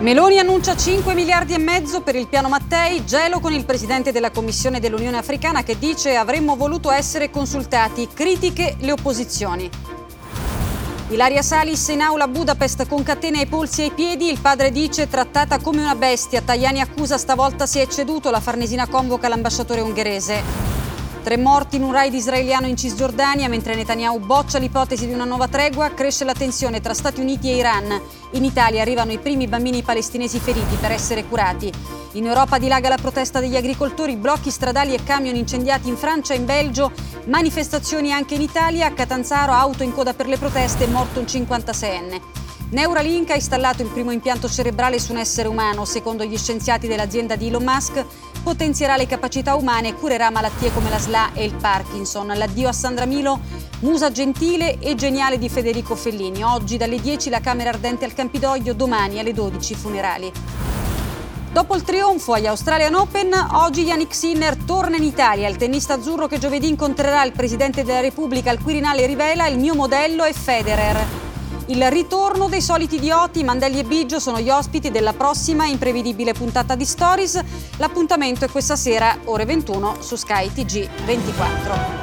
Meloni annuncia 5 miliardi e mezzo per il piano Mattei, gelo con il presidente della Commissione dell'Unione Africana che dice avremmo voluto essere consultati, critiche le opposizioni. Ilaria Salis in aula a Budapest con catene ai polsi e ai piedi, il padre dice trattata come una bestia, Tajani accusa stavolta si è ceduto, la Farnesina convoca l'ambasciatore ungherese. Tre morti in un raid israeliano in Cisgiordania, mentre Netanyahu boccia l'ipotesi di una nuova tregua, cresce la tensione tra Stati Uniti e Iran. In Italia arrivano i primi bambini palestinesi feriti per essere curati. In Europa dilaga la protesta degli agricoltori, blocchi stradali e camion incendiati in Francia e in Belgio, manifestazioni anche in Italia, a Catanzaro auto in coda per le proteste, morto un 56enne. Neuralink ha installato il primo impianto cerebrale su un essere umano. Secondo gli scienziati dell'azienda di Elon Musk, potenzierà le capacità umane e curerà malattie come la SLA e il Parkinson. L'addio a Sandra Milo, musa gentile e geniale di Federico Fellini. Oggi dalle 10 la Camera Ardente al Campidoglio, domani alle 12 i funerali. Dopo il trionfo agli Australian Open, oggi Yannick Sinner torna in Italia. Il tennista azzurro che giovedì incontrerà il Presidente della Repubblica al Quirinale rivela il mio modello è Federer. Il ritorno dei soliti idioti, Mandelli e Biggio sono gli ospiti della prossima imprevedibile puntata di Stories. L'appuntamento è questa sera, ore 21, su Sky TG 24.